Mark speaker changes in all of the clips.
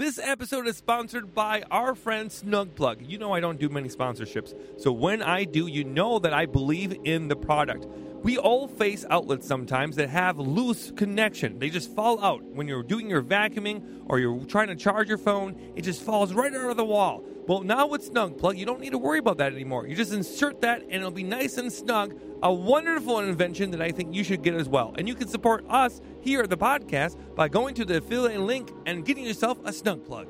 Speaker 1: This episode is sponsored by our friend Snug Plug. You know I don't do many sponsorships, so when I do, you know that I believe in the product. We all face outlets sometimes that have loose connection. They just fall out. When you're doing your vacuuming or you're trying to charge your phone, it just falls right out of the wall. Well, now with Snug Plug, you don't need to worry about that anymore. You just insert that and it'll be nice and snug. A wonderful invention that I think you should get as well. And you can support us here at the podcast by going to the affiliate link and getting yourself a Snug Plug.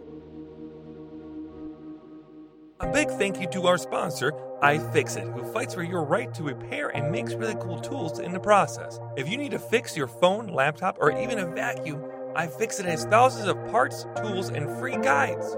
Speaker 1: A big thank you to our sponsor, iFixit, who fights for your right to repair and makes really cool tools in the process. If you need to fix your phone, laptop, or even a vacuum, I iFixit has thousands of parts, tools, and free guides.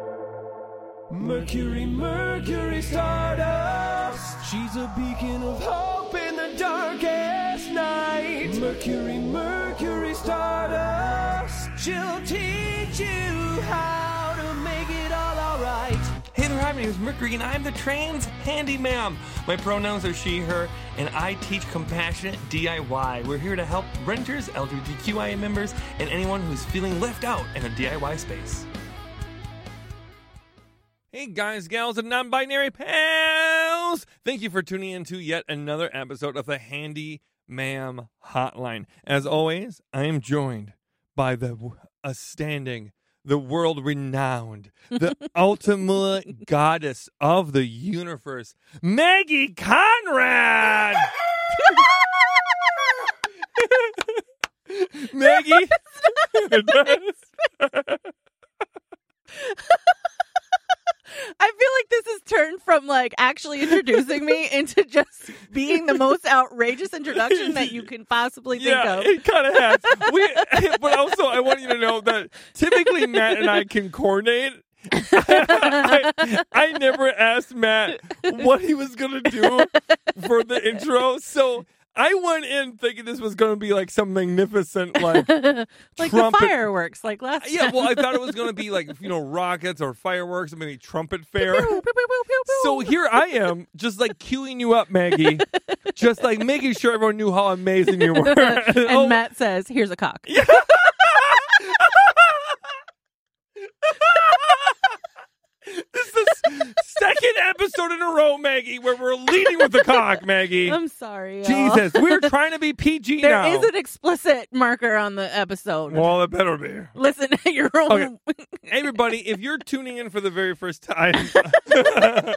Speaker 2: Mercury, Mercury Stardust. She's a beacon of hope in the darkest night. Mercury, Mercury Stardust. She'll teach you how to make it all alright.
Speaker 1: Hi, my name is Mercury, and I'm the trans Handy handyman. My pronouns are she, her, and I teach compassionate DIY. We're here to help renters, LGBTQIA members, and anyone who's feeling left out in a DIY space. Hey guys, gals, and non-binary pals! Thank you for tuning in to yet another episode of the Handy Ma'am Hotline. As always, I am joined by the w- the world-renowned, the ultimate goddess of the universe, Maggie Conrad. Maggie.
Speaker 3: I feel like this has turned from like actually introducing me into just being the most outrageous introduction that you can possibly think
Speaker 1: yeah,
Speaker 3: of.
Speaker 1: it kind of has. We, but also, I want you to know that typically Matt and I can coordinate. I, I never asked Matt what he was gonna do for the intro, so I went in thinking this was gonna be like some magnificent, like
Speaker 3: like
Speaker 1: trumpet-
Speaker 3: the fireworks, like last
Speaker 1: yeah. Well, I thought it was gonna be like you know rockets or fireworks, or maybe trumpet fair. So here I am, just like queuing you up, Maggie, just like making sure everyone knew how amazing you were.
Speaker 3: and
Speaker 1: Oh,
Speaker 3: Matt says, "Here's a cock."
Speaker 1: this is the second episode in a row, Maggie, where we're leading with the cock, Maggie.
Speaker 3: I'm sorry. y'all.
Speaker 1: Jesus, we're trying to be PG
Speaker 3: There
Speaker 1: now.
Speaker 3: is an explicit marker on the episode.
Speaker 1: well, it better be.
Speaker 3: Listen at your own.
Speaker 1: Everybody, if you're tuning in for the very first time,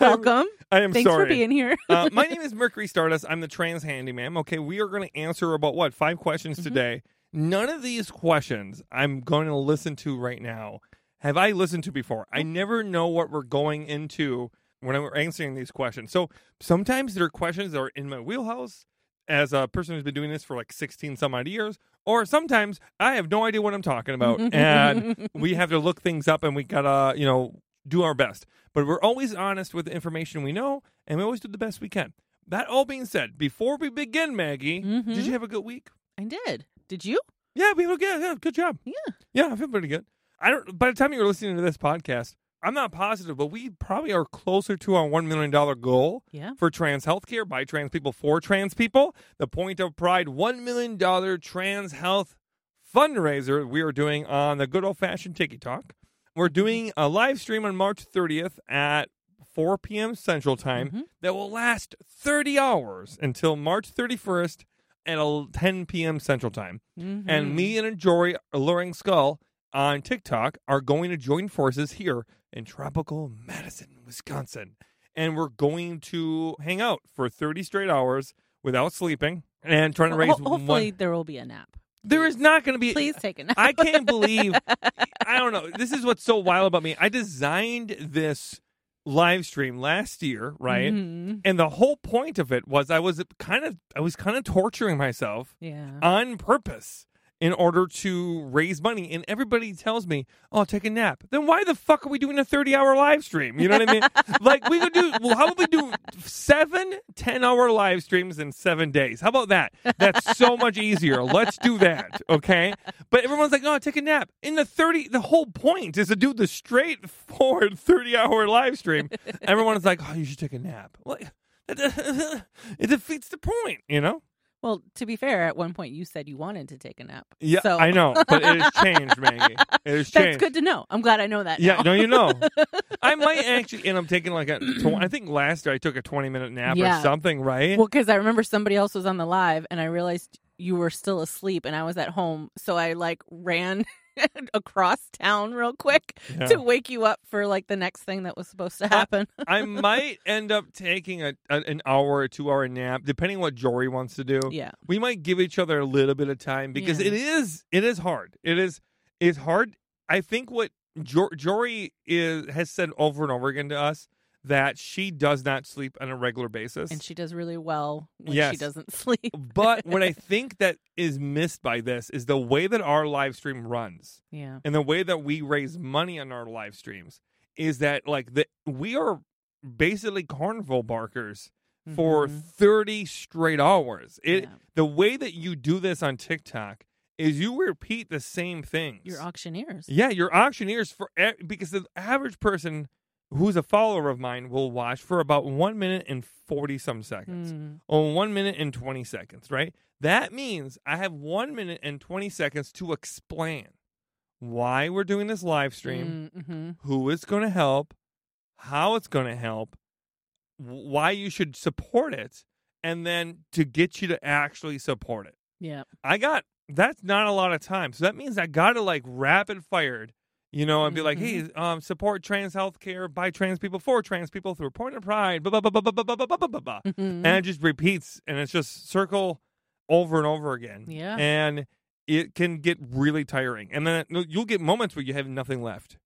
Speaker 3: Welcome.
Speaker 1: I am
Speaker 3: Thanks
Speaker 1: sorry.
Speaker 3: for being here.
Speaker 1: uh, my name is Mercury Stardust. I'm the trans handyman. Okay, we are going to answer about what five questions
Speaker 3: Mm-hmm.
Speaker 1: today. None of these questions I'm going to listen to right now have I listened to before. I never know what we're going into when we're answering these questions. So sometimes there are questions that are in my wheelhouse as a person who's been doing this for like 16 some odd years, or sometimes I have no idea what I'm talking about and we have to look things up and we gotta, you know, do our best. But we're always honest with the information we know, and we always do the best we can. That all being said, before we begin, Maggie,
Speaker 3: Mhm.
Speaker 1: did you have a good week?
Speaker 3: I did. Did you?
Speaker 1: Yeah, we had a good, yeah, good job.
Speaker 3: Yeah.
Speaker 1: Yeah, I feel pretty good. I don't. By the time you're listening to this podcast, I'm not positive, but we probably are closer to our one million dollar goal
Speaker 3: Yeah.
Speaker 1: for trans healthcare by trans people for trans people. The Point of Pride one million dollar trans health fundraiser we are doing on the good old fashioned Tiki Talk. We're doing a live stream on March 30th at 4 p.m. Central Time
Speaker 3: Mhm.
Speaker 1: that will last 30 hours until March 31st at 10 p.m. Central Time.
Speaker 3: Mhm.
Speaker 1: And me and a Jory Alluring Skull on TikTok are going to join forces here in tropical Madison, Wisconsin. And we're going to hang out for 30 straight hours without sleeping and trying to
Speaker 3: Ho-
Speaker 1: raise
Speaker 3: hopefully
Speaker 1: one.
Speaker 3: there will be a nap.
Speaker 1: There is not going to be.
Speaker 3: Please take a nap.
Speaker 1: I can't believe. I don't know. This is what's so wild about me. I designed this live stream last year, right?
Speaker 3: Mhm.
Speaker 1: And the whole point of it was I was kind of I was kind of torturing myself
Speaker 3: Yeah.
Speaker 1: on purpose in order to raise money. And everybody tells me, "Oh, take a nap." Then why the fuck are we doing a thirty-hour live stream? You know what I mean? like we could do. Well, how about we do seven 10-hour live streams in seven days? How about that? That's so much easier. Let's do that. Okay. But everyone's like, "Oh, take a nap." In the thirty, the whole point is to do the straightforward thirty-hour live stream. Everyone's like, "Oh, you should take a nap." Like. It defeats the point, you know.
Speaker 3: Well, to be fair, at one point you said you wanted to take a nap.
Speaker 1: Yeah,
Speaker 3: So-
Speaker 1: I know, but it has changed, Maggie. It has changed.
Speaker 3: That's good to know. I'm glad I know that.
Speaker 1: Yeah,
Speaker 3: now.
Speaker 1: no, you know. I might actually and I'm taking like a. Tw- I think last year I took a twenty minute nap
Speaker 3: Yeah.
Speaker 1: or something, right?
Speaker 3: Well, because I remember somebody else was on the live, and I realized you were still asleep, and I was at home, so I like ran across town real quick
Speaker 1: Yeah.
Speaker 3: to wake you up for like the next thing that was supposed to happen.
Speaker 1: I might end up taking a, a an hour or two hour nap, depending what Jory wants to do.
Speaker 3: yeah,
Speaker 1: We might give each other a little bit of time because
Speaker 3: Yeah.
Speaker 1: it is it is hard. It is it's hard. I think what jo- Jory is has said over and over again to us that she does not sleep on a regular basis.
Speaker 3: and she does really well when
Speaker 1: Yes.
Speaker 3: she doesn't sleep.
Speaker 1: but what I think that is missed by this is the way that our live stream runs.
Speaker 3: Yeah,
Speaker 1: and the way that we raise money on our live streams is that like the we are basically carnival barkers for
Speaker 3: Mhm.
Speaker 1: 30 straight hours it
Speaker 3: Yeah.
Speaker 1: the way that you do this on tiktok is you repeat the same things
Speaker 3: you're auctioneers.
Speaker 1: yeah you're auctioneers for because the average person who's a follower of mine will watch for about one minute and 40 some seconds
Speaker 3: Mm.
Speaker 1: or one minute and 20 seconds, right? That means I have one minute and 20 seconds to explain why we're doing this live stream,
Speaker 3: Mm-hmm.
Speaker 1: who it's going to help, how it's going to help, why you should support it, and then to get you to actually support it.
Speaker 3: Yeah,
Speaker 1: I got that's not a lot of time. So that means I got to like rapid fired, you know, and be like, hey, um, support trans healthcare by trans people for trans people through Point of Pride, blah, blah, blah, blah, blah, blah, blah, blah, blah, blah, blah
Speaker 3: Mhm.
Speaker 1: and it just repeats and it's just circle over and over again
Speaker 3: Yeah.
Speaker 1: and it can get really tiring and then you'll get moments where you have nothing left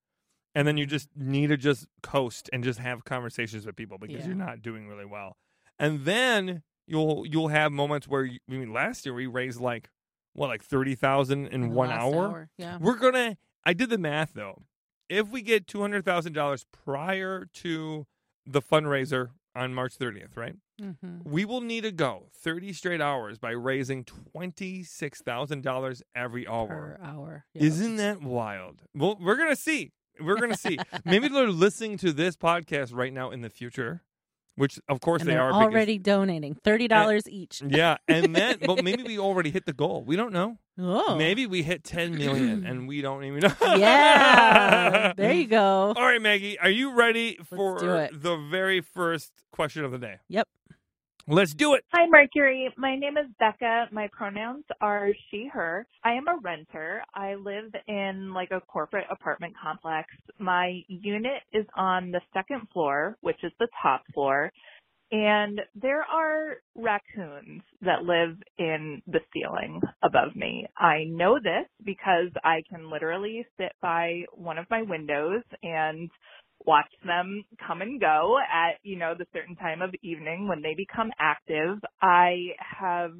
Speaker 1: and then you just need to just coast and just have conversations with people because
Speaker 3: Yeah.
Speaker 1: you're not doing really well and then you'll you'll have moments where you, I mean last year we raised like what like 30,000 in
Speaker 3: the
Speaker 1: one
Speaker 3: last
Speaker 1: hour
Speaker 3: Yeah,
Speaker 1: we're gonna. I did the math though. If we get two hundred thousand dollars prior to the fundraiser on March thirtieth, right?
Speaker 3: mm-hmm.
Speaker 1: We will need to go thirty straight hours by raising twenty six thousand dollars every hour.
Speaker 3: per hour. Yeah.
Speaker 1: Isn't that wild? Well, we're gonna see. We're gonna see. Maybe they're listening to this podcast right now in the future, which of course
Speaker 3: And
Speaker 1: they are. because-
Speaker 3: already donating thirty dollars each.
Speaker 1: yeah, and then, but maybe we already hit the goal. We don't know.
Speaker 3: Oh,
Speaker 1: Maybe we hit 10 million and we don't even know.
Speaker 3: Yeah, there you go.
Speaker 1: All right, Maggie, are you ready for
Speaker 3: do it.
Speaker 1: the very first question of the day?
Speaker 3: Yep.
Speaker 1: Let's do it.
Speaker 4: Hi, Mercury. My name is Becca. My pronouns are she, her. I am a renter. I live in like a corporate apartment complex. My unit is on the second floor, which is the top floor. And there are raccoons that live in the ceiling above me. I know this because I can literally sit by one of my windows and watch them come and go at, you know, the certain time of evening when they become active. I have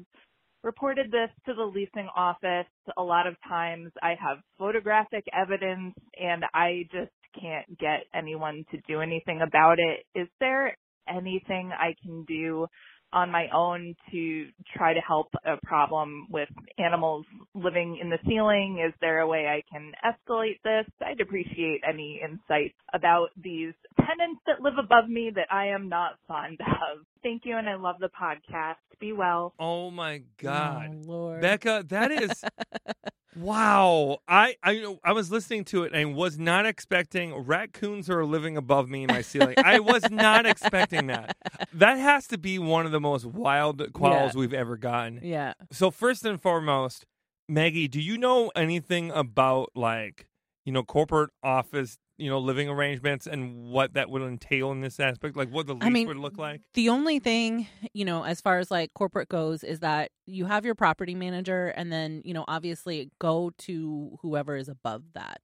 Speaker 4: reported this to the leasing office. A lot of times I have photographic evidence and I just can't get anyone to do anything about it. Is there anything I can do on my own to try to help a problem with animals living in the ceiling? Is there a way I can escalate this? I'd appreciate any insights about these tenants that live above me that I am not fond of. Thank you and I love the podcast. Be well.
Speaker 1: Oh my God.
Speaker 3: Oh, Lord.
Speaker 1: Becca, that is wow. I, I I was listening to it and was not expecting raccoons are living above me in my ceiling. I was not expecting that. That has to be one of the most wild calls we've ever gotten.
Speaker 3: yeah.
Speaker 1: So first and foremost, Maggie, do you know anything about like, you know, corporate office, you know, living arrangements and what that would entail in this aspect? Like what the lease
Speaker 3: I mean,
Speaker 1: would look like?
Speaker 3: The only thing, you know, as far as like corporate goes, is that you have your property manager, and then, you know, obviously go to whoever is above that,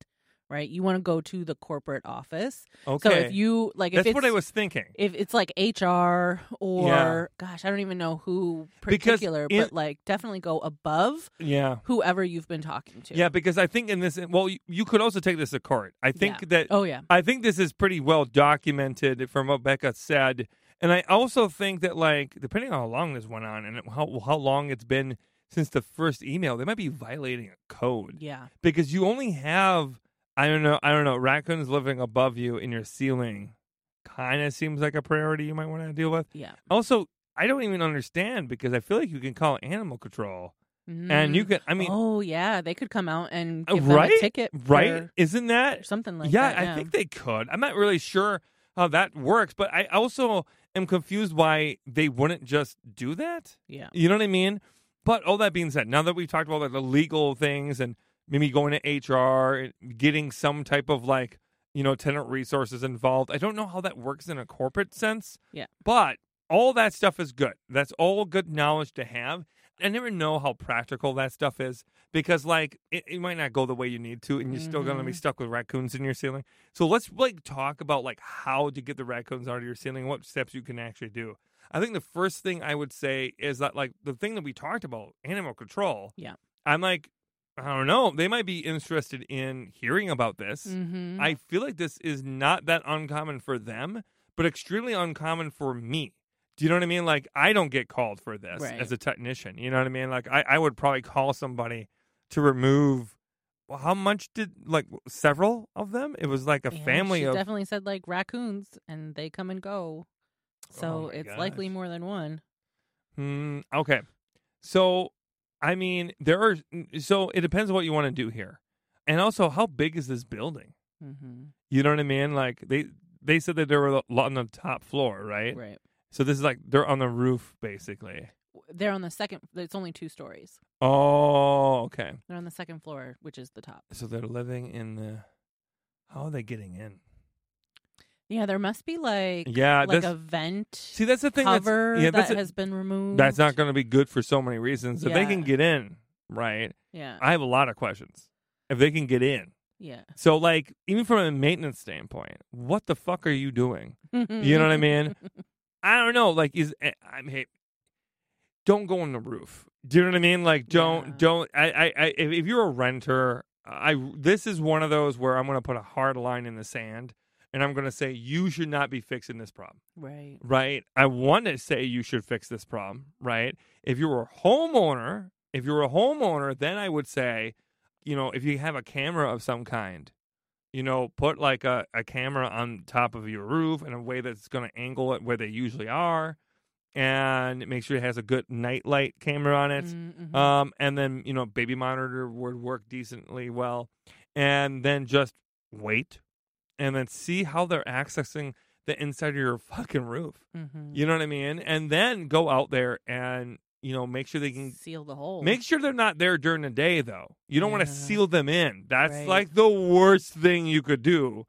Speaker 3: right? You want to go to the corporate office.
Speaker 1: Okay.
Speaker 3: So if you like, if
Speaker 1: That's
Speaker 3: it's,
Speaker 1: what I was thinking.
Speaker 3: If it's like HR or
Speaker 1: Yeah.
Speaker 3: gosh, I don't even know who particular,
Speaker 1: in-
Speaker 3: but like definitely go above
Speaker 1: Yeah.
Speaker 3: whoever you've been talking to.
Speaker 1: Yeah, because I think in this, well, you, you could also take this to court. I think
Speaker 3: Yeah.
Speaker 1: that
Speaker 3: Oh yeah.
Speaker 1: I think this is pretty well documented from what Becca said, and I also think that like depending on how long this went on and how how long it's been since the first email, they might be violating a code
Speaker 3: Yeah.
Speaker 1: because you only have I don't know I don't know raccoons living above you in your ceiling. Kind of seems like a priority you might want to deal with.
Speaker 3: Yeah.
Speaker 1: Also, I don't even understand because I feel like you can call animal control and you
Speaker 3: Mm.
Speaker 1: can. I mean,
Speaker 3: oh yeah, they could come out and
Speaker 1: Uh,
Speaker 3: give them
Speaker 1: right?
Speaker 3: a ticket,
Speaker 1: right? Isn't that
Speaker 3: something like
Speaker 1: yeah,
Speaker 3: that.
Speaker 1: Yeah, I think they could. I'm not really sure how that works, but I also am confused why they wouldn't just do that.
Speaker 3: yeah.
Speaker 1: You know what I mean? But all that being said, now that we've talked about like, the legal things and maybe going to HR getting some type of like, you know, tenant resources involved, I don't know how that works in a corporate sense.
Speaker 3: Yeah.
Speaker 1: But all that stuff is good. That's all good knowledge to have. I never know how practical that stuff is because, like, it, it might not go the way you need to, and you're still going to be
Speaker 3: mm-hmm.
Speaker 1: stuck with raccoons in your ceiling. So let's like talk about like how to get the raccoons out of your ceiling, what steps you can actually do. I think the first thing I would say is that like the thing that we talked about, animal control.
Speaker 3: Yeah.
Speaker 1: I'm like, I don't know. They might be interested in hearing about this.
Speaker 3: Mm-hmm.
Speaker 1: I feel like this is not that uncommon for them, but extremely uncommon for me. Do you know what I mean? Like I don't get called for this
Speaker 3: Right.
Speaker 1: as a technician. You know what I mean? Like I, I would probably call somebody to remove well, how much did like several of them? It was like a
Speaker 3: Yeah,
Speaker 1: family of
Speaker 3: definitely said like raccoons, and they come and go. So
Speaker 1: Oh
Speaker 3: it's likely more than one.
Speaker 1: Hmm. Okay. So, I mean, there are. So it depends on what you want to do here, and also how big is this building?
Speaker 3: Mm-hmm.
Speaker 1: You know what I mean? Like they they said that they were a lot on the top floor, right?
Speaker 3: Right.
Speaker 1: So this is like they're on the roof, basically.
Speaker 3: They're on the second. It's only two stories.
Speaker 1: Oh, okay.
Speaker 3: They're on the second floor, which is the top.
Speaker 1: So they're living in the. How are they getting in?
Speaker 3: Yeah, there must be like
Speaker 1: Yeah,
Speaker 3: like a vent
Speaker 1: see that's the thing. That's,
Speaker 3: cover
Speaker 1: yeah,
Speaker 3: that
Speaker 1: a,
Speaker 3: has been removed.
Speaker 1: that's not going to be good for so many reasons. If they can get in, right?
Speaker 3: Yeah.
Speaker 1: I have a lot of questions. If they can get in,
Speaker 3: Yeah.
Speaker 1: So, like, even from a maintenance standpoint, what the fuck are you doing? You know what I mean? I don't know. Like, is eh, I'm hey, don't go on the roof. Do you know what I mean? Like, don't
Speaker 3: Yeah.
Speaker 1: don't. I, I, I if, if you're a renter, I this is one of those where I'm going to put a hard line in the sand, and I'm going to say you should not be fixing this problem.
Speaker 3: right.
Speaker 1: Right? I want to say you should fix this problem. Right? If you're a homeowner, if you're a homeowner, then I would say, you know, if you have a camera of some kind, you know, put like a, a camera on top of your roof in a way that's going to angle it where they usually are, and make sure it has a good night light camera on it.
Speaker 3: Mhm.
Speaker 1: Um, and then you know, baby monitor would work decently well, and then just wait, and then see how they're accessing the inside of your fucking roof.
Speaker 3: Mhm.
Speaker 1: You know what I mean? And then go out there and you know make sure they can
Speaker 3: seal the hole.
Speaker 1: Make sure they're not there during the day, though. You don't want to seal them in. That's
Speaker 3: Right.
Speaker 1: like the worst thing you could do.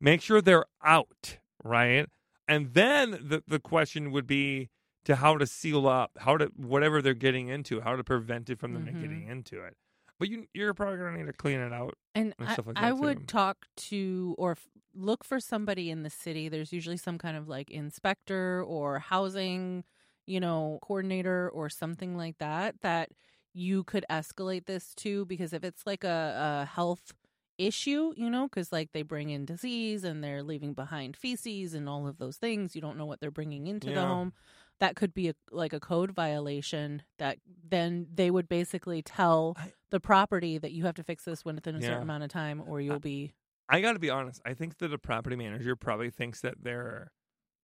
Speaker 1: Make sure they're out, right? And then the the question would be to how to seal up, how to whatever they're getting into, how to prevent it from them
Speaker 3: Mhm.
Speaker 1: getting into it. But you you're probably gonna need to clean it out.
Speaker 3: and
Speaker 1: and
Speaker 3: I,
Speaker 1: stuff like
Speaker 3: I
Speaker 1: that, too.
Speaker 3: would talk to or f- look for somebody in the city. There's usually some kind of like inspector or housing, you know, coordinator or something like that that you could escalate this to because if it's like a, a health issue, you know, because like they bring in disease and they're leaving behind feces and all of those things, you don't know what they're bringing into the home. That could be a, like a code violation that then they would basically tell
Speaker 1: I-
Speaker 3: the property that you have to fix this within a
Speaker 1: Yeah.
Speaker 3: certain amount of time or you'll be
Speaker 1: I got to be honest. I think that a property manager probably thinks that they're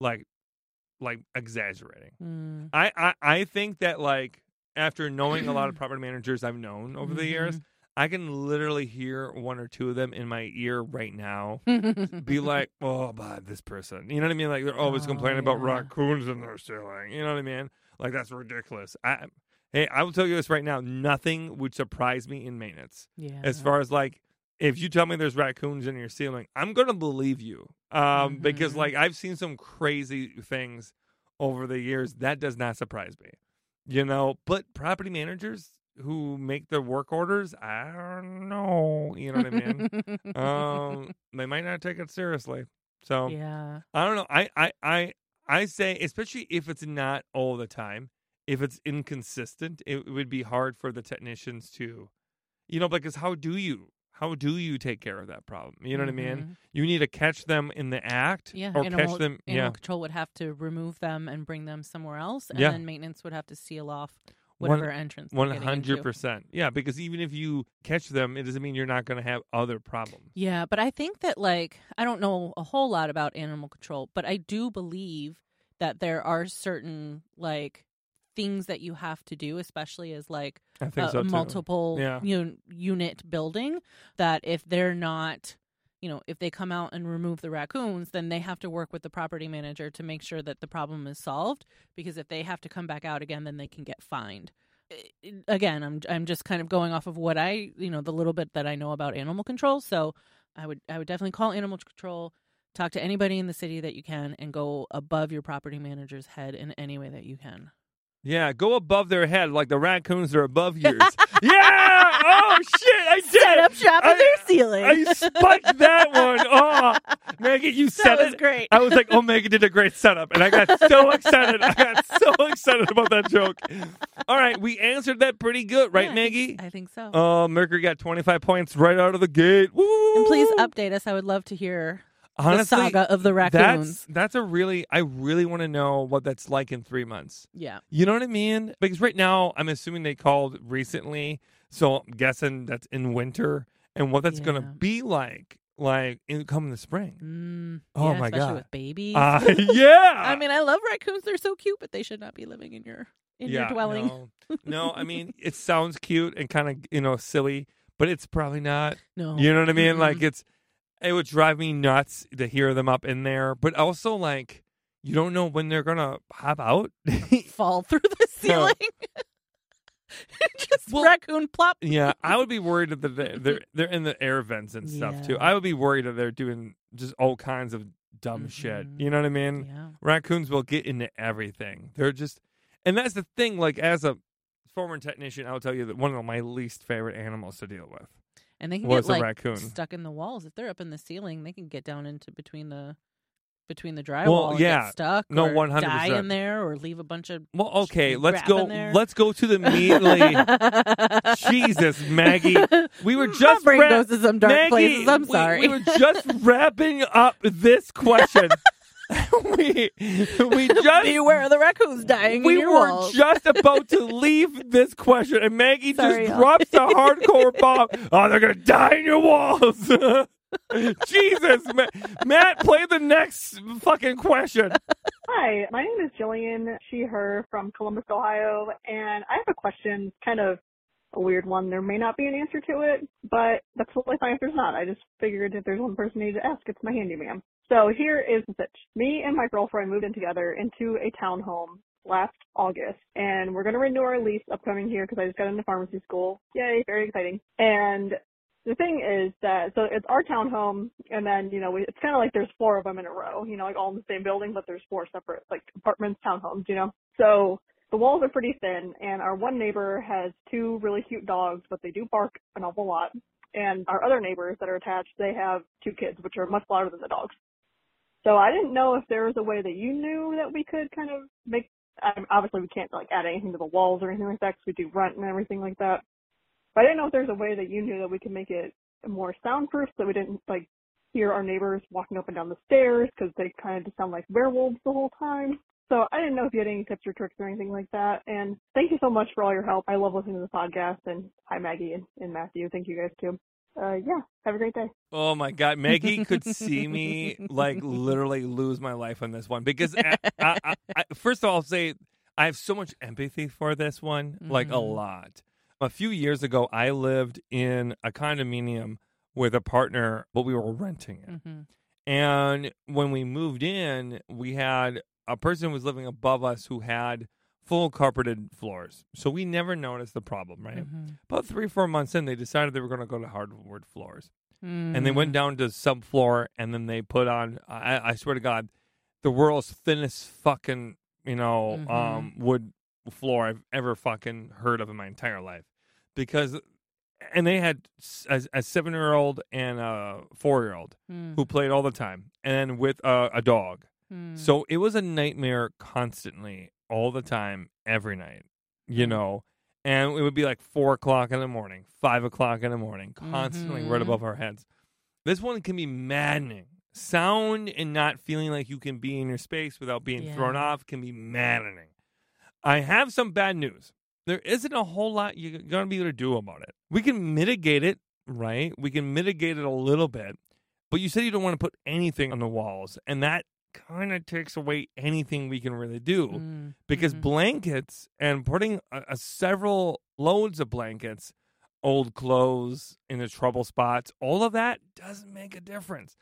Speaker 1: like like exaggerating.
Speaker 3: mm,
Speaker 1: I, I I think that like after knowing a lot of property managers I've known over the years,
Speaker 3: Mm-hmm.
Speaker 1: I can literally hear one or two of them in my ear right now be like, "Oh, but this person," you know what I mean? Like they're always
Speaker 3: Oh,
Speaker 1: complaining about raccoons in their ceiling. You know what I mean? Like that's ridiculous. I, hey, I will tell you this right now: nothing would surprise me in maintenance
Speaker 3: yeah.
Speaker 1: as far as like if you tell me there's raccoons in your ceiling, I'm gonna believe you. Um, because
Speaker 3: Mhm.
Speaker 1: like I've seen some crazy things over the years. That does not surprise me. You know, but property managers who make the work orders, I don't know. You know what I mean? um, they might not take it seriously. So
Speaker 3: yeah.
Speaker 1: I don't know. I, I, I, I say, especially if it's not all the time, if it's inconsistent, it would be hard for the technicians to, you know, because how do you, how do you take care of that problem? You know what I mean?
Speaker 3: Mhm.
Speaker 1: You need to catch them in the act,
Speaker 3: Yeah.
Speaker 1: or
Speaker 3: animal,
Speaker 1: catch them.
Speaker 3: animal
Speaker 1: Yeah,
Speaker 3: control would have to remove them and bring them somewhere else, and
Speaker 1: Yeah.
Speaker 3: then maintenance would have to seal off Whatever entrance.
Speaker 1: one
Speaker 3: getting
Speaker 1: One
Speaker 3: hundred
Speaker 1: percent. Yeah, because even if you catch them, it doesn't mean you're not going to have other problems.
Speaker 3: Yeah, but I think that like I don't know a whole lot about animal control, but I do believe that there are certain like things that you have to do, especially as like a,
Speaker 1: so
Speaker 3: multiple
Speaker 1: Yeah.
Speaker 3: un- unit building that if they're not you know if they come out and remove the raccoons then they have to work with the property manager to make sure that the problem is solved because if they have to come back out again then they can get fined. Eh, again i'm i'm just kind of going off of what i you know the little bit that i know about animal control. So i would i would definitely call animal control talk to anybody in the city that you can and go above your property manager's head in any way that you can
Speaker 1: Yeah, go above their head like the raccoons are above yours. yeah! Oh shit! I did
Speaker 3: set up shop
Speaker 1: I-
Speaker 3: in their ceiling
Speaker 1: I spiked that one. Oh, Maggie, you
Speaker 3: was
Speaker 1: it.
Speaker 3: great
Speaker 1: I was like, "Oh, Maggie did a great setup," and I got so excited. I got so excited about that joke. All right, we answered that pretty good, right,
Speaker 3: Yeah, I think-
Speaker 1: Maggie?
Speaker 3: I think so.
Speaker 1: Oh, Mercury got twenty five points right out of the gate. Woo!
Speaker 3: and please update us. I would love to hear
Speaker 1: Honestly,
Speaker 3: the saga of the raccoons.
Speaker 1: That's that's a really. I really want to know what that's like in three months.
Speaker 3: Yeah.
Speaker 1: You know what I mean? Because right now, I'm assuming they called recently, so I'm guessing that's in winter, and what that's gonna be like, like in come the spring.
Speaker 3: Mm,
Speaker 1: Oh
Speaker 3: yeah,
Speaker 1: my
Speaker 3: especially
Speaker 1: God.
Speaker 3: with babies.
Speaker 1: Uh, yeah.
Speaker 3: I mean, I love raccoons. They're so cute, but they should not be living in your in
Speaker 1: yeah,
Speaker 3: your dwelling.
Speaker 1: No. no, I mean it sounds cute and kind of you know silly, but it's probably not.
Speaker 3: No.
Speaker 1: You know what I mean?
Speaker 3: Mm-mm.
Speaker 1: Like it's it would drive me nuts to hear them up in there, but also like you don't know when they're gonna hop out.
Speaker 3: fall through the ceiling. Just
Speaker 1: Well-
Speaker 3: raccoon plop.
Speaker 1: yeah, I would be worried that they're they're, they're in the air vents and stuff too. I would be worried that they're doing just all kinds of dumb shit.
Speaker 3: Mhm.
Speaker 1: You know what I mean?
Speaker 3: Yeah.
Speaker 1: Raccoons will get into everything. They're just, and that's the thing. Like as a former technician, I'll tell you that one of my least favorite animals to deal with
Speaker 3: And they can
Speaker 1: was
Speaker 3: get like
Speaker 1: a raccoon.
Speaker 3: stuck in the walls. If they're up in the ceiling, they can get down into between the between the drywall. well,
Speaker 1: yeah.
Speaker 3: get stuck.
Speaker 1: No,
Speaker 3: or
Speaker 1: 100%.
Speaker 3: Die in there, or leave a bunch of.
Speaker 1: Well, okay, let's go. Let's go to the immediately. Jesus, Maggie. We were just
Speaker 3: brain
Speaker 1: wrap-
Speaker 3: goes to some dark
Speaker 1: Maggie,
Speaker 3: places. I'm
Speaker 1: we-
Speaker 3: sorry.
Speaker 1: We, were just wrapping up this question. we we just
Speaker 3: Beware of the raccoons dying
Speaker 1: we
Speaker 3: in your
Speaker 1: were
Speaker 3: walls.
Speaker 1: just about to leave this question, and Maggie
Speaker 3: Sorry,
Speaker 1: just
Speaker 3: y'all.
Speaker 1: drops the hardcore bomb. Oh, they're gonna die in your walls. Jesus, Ma- Matt, play the next fucking question.
Speaker 5: Hi, my name is Jillian, she, her, from Columbus, Ohio, and I have a question, kind of a weird one. There may not be an answer to it, but that's fine if there's not. I just figured if there's one person I need to ask, it's my handyman. So here is the pitch. Me and my girlfriend moved in together into a townhome last August, and we're going to renew our lease upcoming here because I just got into pharmacy school. Yay, very exciting. And the thing is that so it's our townhome, and then you know we, it's kind of like there's four of them in a row, you know, like all in the same building, but there's four separate like apartments, townhomes, you know. So the walls are pretty thin, and our one neighbor has two really cute dogs, but they do bark an awful lot. And our other neighbors that are attached, they have two kids, which are much louder than the dogs. So I didn't know if there was a way that you knew that we could kind of make. Um, obviously, we can't like add anything to the walls or anything like that because we do rent and everything like that. But I didn't know if there's a way that you knew that we could make it more soundproof so we didn't like hear our neighbors walking up and down the stairs because they kind of just sound like werewolves the whole time. So I didn't know if you had any tips or tricks or anything like that. And thank you so much for all your help. I love listening to the podcast. And hi Maggie and, and Matthew. Thank you guys too. Uh, yeah. Have a great day.
Speaker 1: Oh my God, Maggie could see me like literally lose my life on this one because I, I, I, I, first of all, I'll say I have so much empathy for this one, like a
Speaker 3: Mhm.
Speaker 1: lot. A few years ago, I lived in a condominium with a partner, but we were renting it.
Speaker 3: hmm
Speaker 1: And when we moved in, we had a person was living above us who had full carpeted floors. So we never noticed the problem, right?
Speaker 3: hmm
Speaker 1: About three, four months in, they decided they were going to go to hardwood floors. And they
Speaker 3: Mm.
Speaker 1: went down to subfloor and then they put on, I, I swear to God, the world's thinnest fucking, you know,
Speaker 3: Mhm.
Speaker 1: um, wood floor I've ever fucking heard of in my entire life. Because, and they had a seven year old and a four year old
Speaker 3: Mm.
Speaker 1: who played all the time and with a, a dog.
Speaker 3: Mm.
Speaker 1: So it was a nightmare constantly, all the time, every night, you know. And it would be like four o'clock in the morning, five o'clock in the morning, constantly right
Speaker 3: Mhm.
Speaker 1: above our heads. This one can be maddening. Sound and not feeling like you can be in your space without being thrown off can be maddening. I have some bad news. There isn't a whole lot you're going to be able to do about it. We can mitigate it, right? We can mitigate it a little bit. But you said you don't want to put anything on the walls, and that kind of takes away anything we can really do
Speaker 3: Mm,
Speaker 1: because
Speaker 3: mhm.
Speaker 1: blankets and putting a, a several loads of blankets, old clothes in the trouble spots, all of that doesn't make a difference.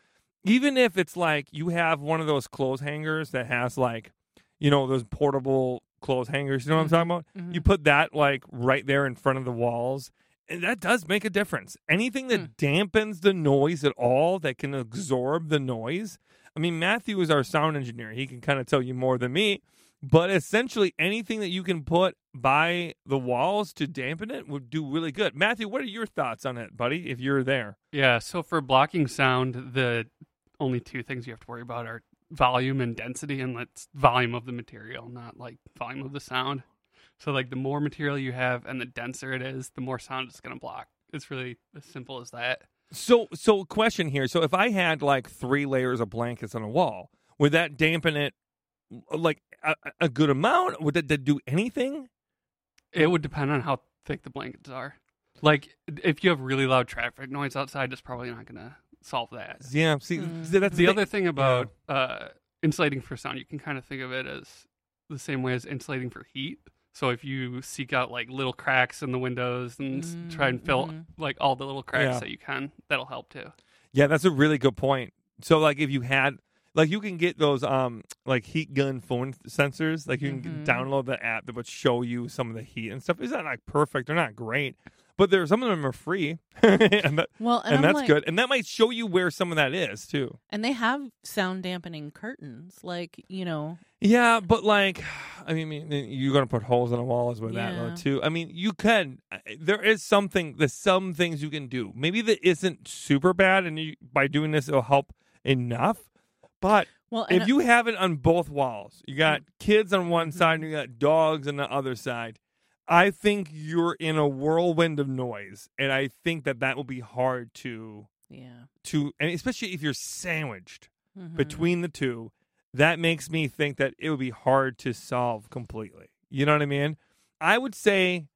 Speaker 1: Even if it's like you have one of those clothes hangers that has like, you know, those portable clothes hangers. You know what I'm talking about?
Speaker 3: Mhm.
Speaker 1: You put that like right there in front of the walls. And that does make a difference. Anything that
Speaker 3: Hmm.
Speaker 1: dampens the noise at all, that can absorb the noise. I mean, Matthew is our sound engineer. He can kind of tell you more than me. But essentially, anything that you can put by the walls to dampen it would do really good. Matthew, what are your thoughts on it, buddy, if you're there?
Speaker 6: Yeah, so for blocking sound, the only two things you have to worry about are volume and density, and that's volume of the material, not like volume of the sound. So, like, the more material you have and the denser it is, the more sound it's going to block. It's really as simple as that.
Speaker 1: So, so question here. So, if I had like three layers of blankets on a wall, would that dampen it like a, a good amount? Would that, that do anything?
Speaker 6: It would depend on how thick the blankets are. Like, if you have really loud traffic noise outside, it's probably not going to solve that.
Speaker 1: Yeah. See,
Speaker 3: Mm.
Speaker 1: that's
Speaker 6: the
Speaker 1: thi-
Speaker 6: other thing about uh, insulating for sound, you can kind of think of it as the same way as insulating for heat. So if you seek out like little cracks in the windows and s try and fill
Speaker 3: Mhm.
Speaker 6: like all the little cracks
Speaker 1: Yeah.
Speaker 6: that you can, that'll help too.
Speaker 1: Yeah, that's a really good point. So, like, if you had, like, you can get those, um, like heat gun phone sensors. Like, you can
Speaker 3: Mhm.
Speaker 1: download the app that would show you some of the heat and stuff. It's not like perfect. They're not great, but there some of them are free, and, that,
Speaker 3: Well, and,
Speaker 1: and, that's
Speaker 3: like,
Speaker 1: good. And that might show you where some of that is too.
Speaker 3: And they have sound dampening curtains, like you know.
Speaker 1: Yeah, but like, I mean, you're gonna put holes in the walls with that though too. I mean, you can. There is something. There's some things you can do. Maybe that isn't super bad, and you, by doing this, it'll help enough. But
Speaker 3: Well,
Speaker 1: if you have it on both walls, you got kids on one side and you got dogs on the other side. I think you're in a whirlwind of noise, and I think that that will be hard to
Speaker 3: yeah,
Speaker 1: to, and especially if you're sandwiched
Speaker 3: Mhm.
Speaker 1: between the two, that makes me think that it would be hard to solve completely. You know what I mean? I would say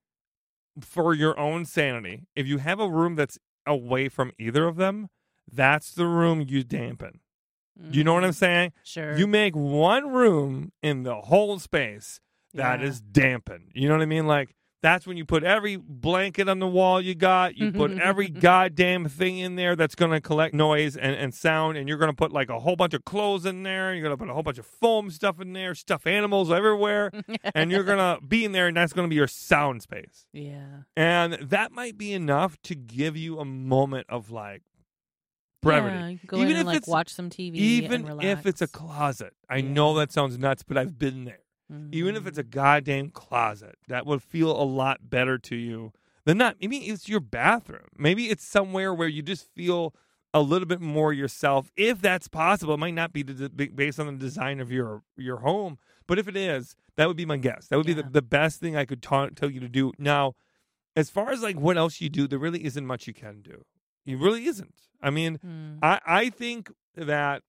Speaker 1: for your own sanity, if you have a room that's away from either of them, that's the room you dampen. Do you know what I'm
Speaker 3: Mhm.
Speaker 1: saying?
Speaker 3: Sure.
Speaker 1: You make one room in the whole space that
Speaker 3: Yeah.
Speaker 1: is dampened. You know what I mean? Like that's when you put every blanket on the wall you got. You put mm-hmm, every mm-hmm, mm-hmm. goddamn thing in there that's going to collect noise and, and sound. And you're going to put like a whole bunch of clothes in there. You're going to put a whole bunch of foam stuff in there, stuff animals everywhere. and you're going to be in there, and that's going to be your sound space.
Speaker 3: yeah.
Speaker 1: And that might be enough to give you a moment of like brevity.
Speaker 3: Yeah, go
Speaker 1: Even
Speaker 3: in and
Speaker 1: if
Speaker 3: like
Speaker 1: it's-
Speaker 3: watch some TV.
Speaker 1: Even if it's a closet. I
Speaker 3: Yeah.
Speaker 1: know that sounds nuts, but I've been there. Even if it's a goddamn closet, that would feel a lot better to you than not. Maybe it's your bathroom. Maybe it's somewhere where you just feel a little bit more yourself. If that's possible, it might not be based on the design of your your home, but if it is, that would be my guess. That would be the, the best thing I could ta- tell you to do. Now, as far as like what else you do, there really isn't much you can do. It really isn't. I mean,
Speaker 3: Mm.
Speaker 1: I, I think that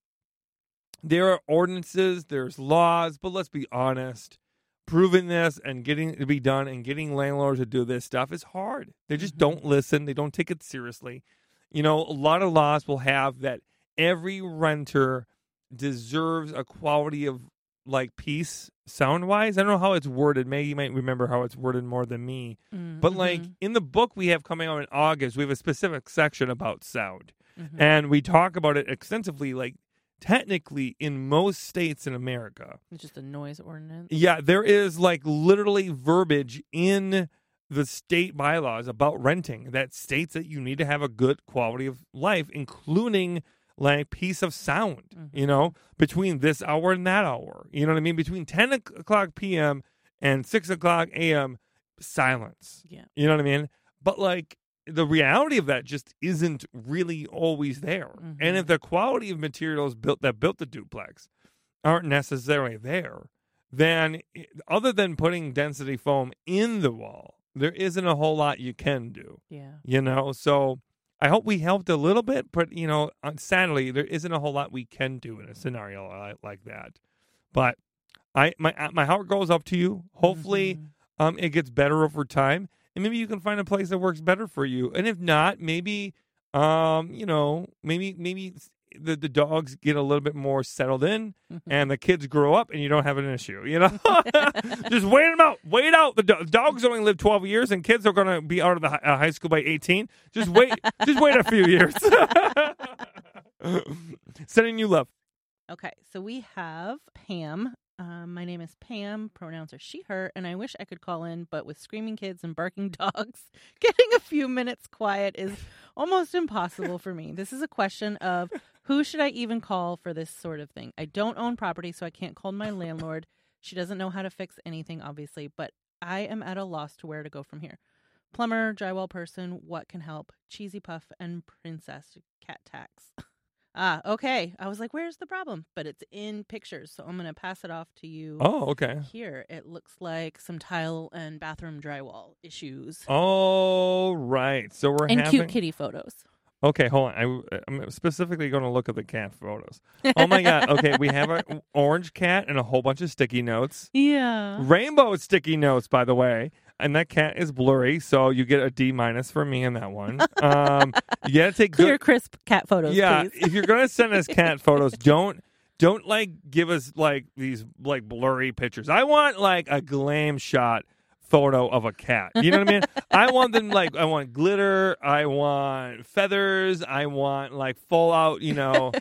Speaker 1: there are ordinances, there's laws, but let's be honest. Proving this and getting it to be done and getting landlords to do this stuff is hard. They just
Speaker 3: Mhm.
Speaker 1: don't listen. They don't take it seriously. You know, a lot of laws will have that every renter deserves a quality of like peace sound wise. I don't know how it's worded. Maggie might remember how it's worded more than me.
Speaker 3: Mm,
Speaker 1: But like
Speaker 3: mhm,
Speaker 1: in the book we have coming out in August, we have a specific section about sound
Speaker 3: mhm.
Speaker 1: and we talk about it extensively like technically in most states in america.
Speaker 3: It's just a noise ordinance.
Speaker 1: yeah there is like literally verbiage in the state bylaws about renting that states that you need to have a good quality of life including like piece of sound mm-hmm. you know between this hour and that hour. You know what i mean? Between 10 o'clock pm and 6 o'clock am silence.
Speaker 3: Yeah.
Speaker 1: you know what i mean? But like the reality of that just isn't really always there. And
Speaker 3: Mhm.
Speaker 1: if the quality of materials built that built the duplex aren't necessarily there, then other than putting density foam in the wall, there isn't a whole lot you can do.
Speaker 3: Yeah.
Speaker 1: You know, so I hope we helped a little bit, but you know, uh, sadly, there isn't a whole lot we can do in a scenario like, that. But I my uh, my heart goes up to you. Hopefully,
Speaker 3: Mhm.
Speaker 1: um, it gets better over time, and maybe you can find a place that works better for you. And if not, maybe, um, you know, maybe maybe the, the dogs get a little bit more settled in
Speaker 3: Mm-hmm.
Speaker 1: and the kids grow up and you don't have an issue. You know, just wait them out. Wait out. The do- dogs only live twelve years, and kids are going to be out of the hi- uh, high school by eighteen. Just wait. just wait a few years. Sending you love.
Speaker 3: Okay, so we have Pam. Um, my name is Pam. Pronouns are she, her, and I wish I could call in, but with screaming kids and barking dogs, getting a few minutes quiet is almost impossible for me. This is a question of who should I even call for this sort of thing? I don't own property, so I can't call my landlord. She doesn't know how to fix anything, obviously, but I am at a loss to where to go from here. Plumber, drywall person, what can help? Cheesy Puff and Princess Cat Tax. Ah, okay. I was like, where's the problem? But it's in pictures, so I'm going to pass it off to you.
Speaker 1: Oh, okay.
Speaker 3: Here, it looks like some tile and bathroom drywall issues.
Speaker 1: All right. So we're
Speaker 3: and
Speaker 1: having
Speaker 3: cute kitty photos.
Speaker 1: Okay, hold on. I, I'm specifically going to look at the cat photos. Oh my god. Okay, we have an orange cat and a whole bunch of sticky notes.
Speaker 3: Yeah.
Speaker 1: Rainbow sticky notes, by the way. And that cat is blurry, so you get a D minus for me in that one. Um, you gotta take
Speaker 3: Clear,
Speaker 1: good.
Speaker 3: crisp cat photos,
Speaker 1: Yeah,
Speaker 3: please.
Speaker 1: if you're gonna send us cat photos, don't don't like give us like these like blurry pictures. I want like a glam shot photo of a cat. You know what I mean? I want them like I want glitter, I want feathers, I want like full out, you know,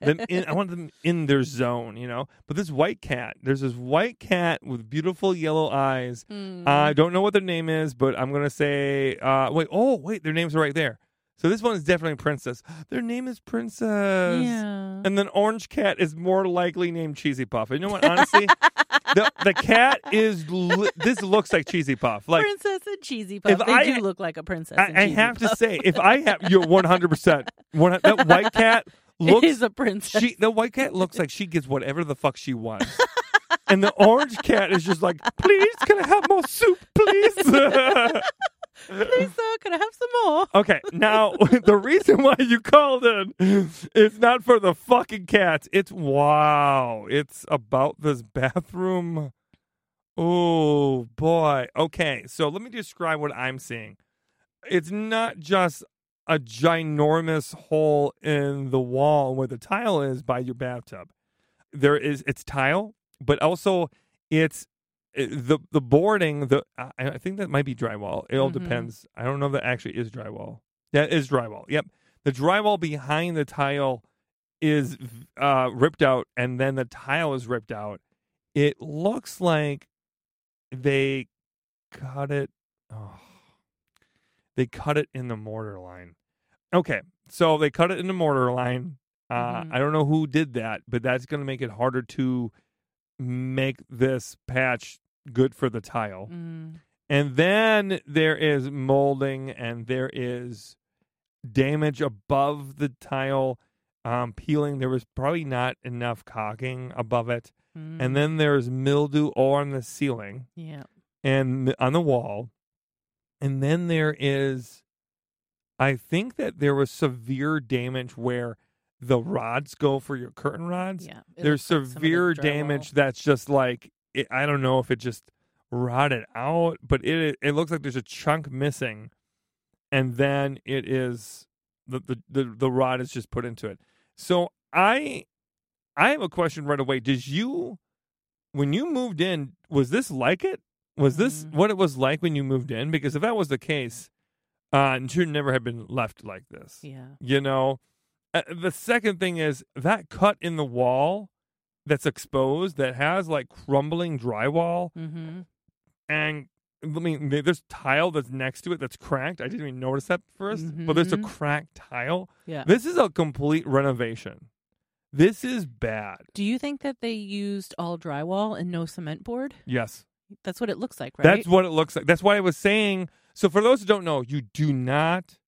Speaker 1: them in I want them in their zone, you know. But this white cat, there's this white cat with beautiful yellow eyes.
Speaker 3: Mm.
Speaker 1: I don't know what their name is, but I'm gonna say uh wait, oh wait, their names are right there. So this one is definitely Princess. Their name is Princess.
Speaker 3: yeah.
Speaker 1: And then Orange Cat is more likely named Cheesy Puff. And you know what? Honestly, the the cat is. Li- this looks like Cheesy Puff. Like
Speaker 3: princess and cheesy puff.
Speaker 1: if
Speaker 3: they
Speaker 1: I-
Speaker 3: do look like a princess. and
Speaker 1: I, I have to say, if I have you're 100 percent that white cat looks.
Speaker 3: is a princess.
Speaker 1: She the white cat looks like she gets whatever the fuck she wants. And the orange cat is just like, please, can I have more soup, please?
Speaker 3: Please, sir, can I have some more?
Speaker 1: Okay, now the reason why you called in is not for the fucking cats. It's wow. It's about this bathroom. Oh boy. Okay, so let me describe what I'm seeing. It's not just a ginormous hole in the wall where the tile is by your bathtub. There is it's tile, but also it's it- the the boarding. The I, I think that might be drywall. It all
Speaker 3: Mhm.
Speaker 1: depends. I don't know if that actually is drywall. That is drywall. Yep, the drywall behind the tile is uh, ripped out, and then the tile is ripped out. It looks like they cut it. Oh, they cut it in the mortar line. Okay, so they cut it in the mortar line. Uh,
Speaker 3: Mhm.
Speaker 1: I don't know who did that, but that's going to make it harder to make this patch good for the tile.
Speaker 3: Mm.
Speaker 1: And then there is molding and there is damage above the tile um, peeling. There was probably not enough caulking above it.
Speaker 3: Mm.
Speaker 1: And then there's mildew on the ceiling
Speaker 3: yeah.
Speaker 1: and on the wall. And then there is, I think that there was severe damage where the rods go for your curtain rods.
Speaker 3: Yeah.
Speaker 1: There's
Speaker 3: looks like some of the
Speaker 1: severe damage that's just like, it, I don't know if it just rotted out, but it it looks like there's a chunk missing. And then it is, the, the, the, the rod is just put into it. So I, I have a question right away. Did you, when you moved in, was this like it? Was this
Speaker 3: Mhm.
Speaker 1: what it was like when you moved in? Because if that was the case, uh, it should never have been left like this.
Speaker 3: Yeah.
Speaker 1: You know, uh, the second thing is that cut in the wall that's exposed that has like crumbling drywall
Speaker 3: Mm-hmm.
Speaker 1: and I mean there- there's tile that's next to it that's cracked. I didn't even notice that 1st but there's a
Speaker 3: Mhm.
Speaker 1: cracked tile.
Speaker 3: Yeah.
Speaker 1: This is a complete renovation. This is bad.
Speaker 3: Do you think that they used all drywall and no cement board?
Speaker 1: Yes.
Speaker 3: That's what it looks like, right?
Speaker 1: That's what it looks like. That's why I was saying. So for those who don't know, you do not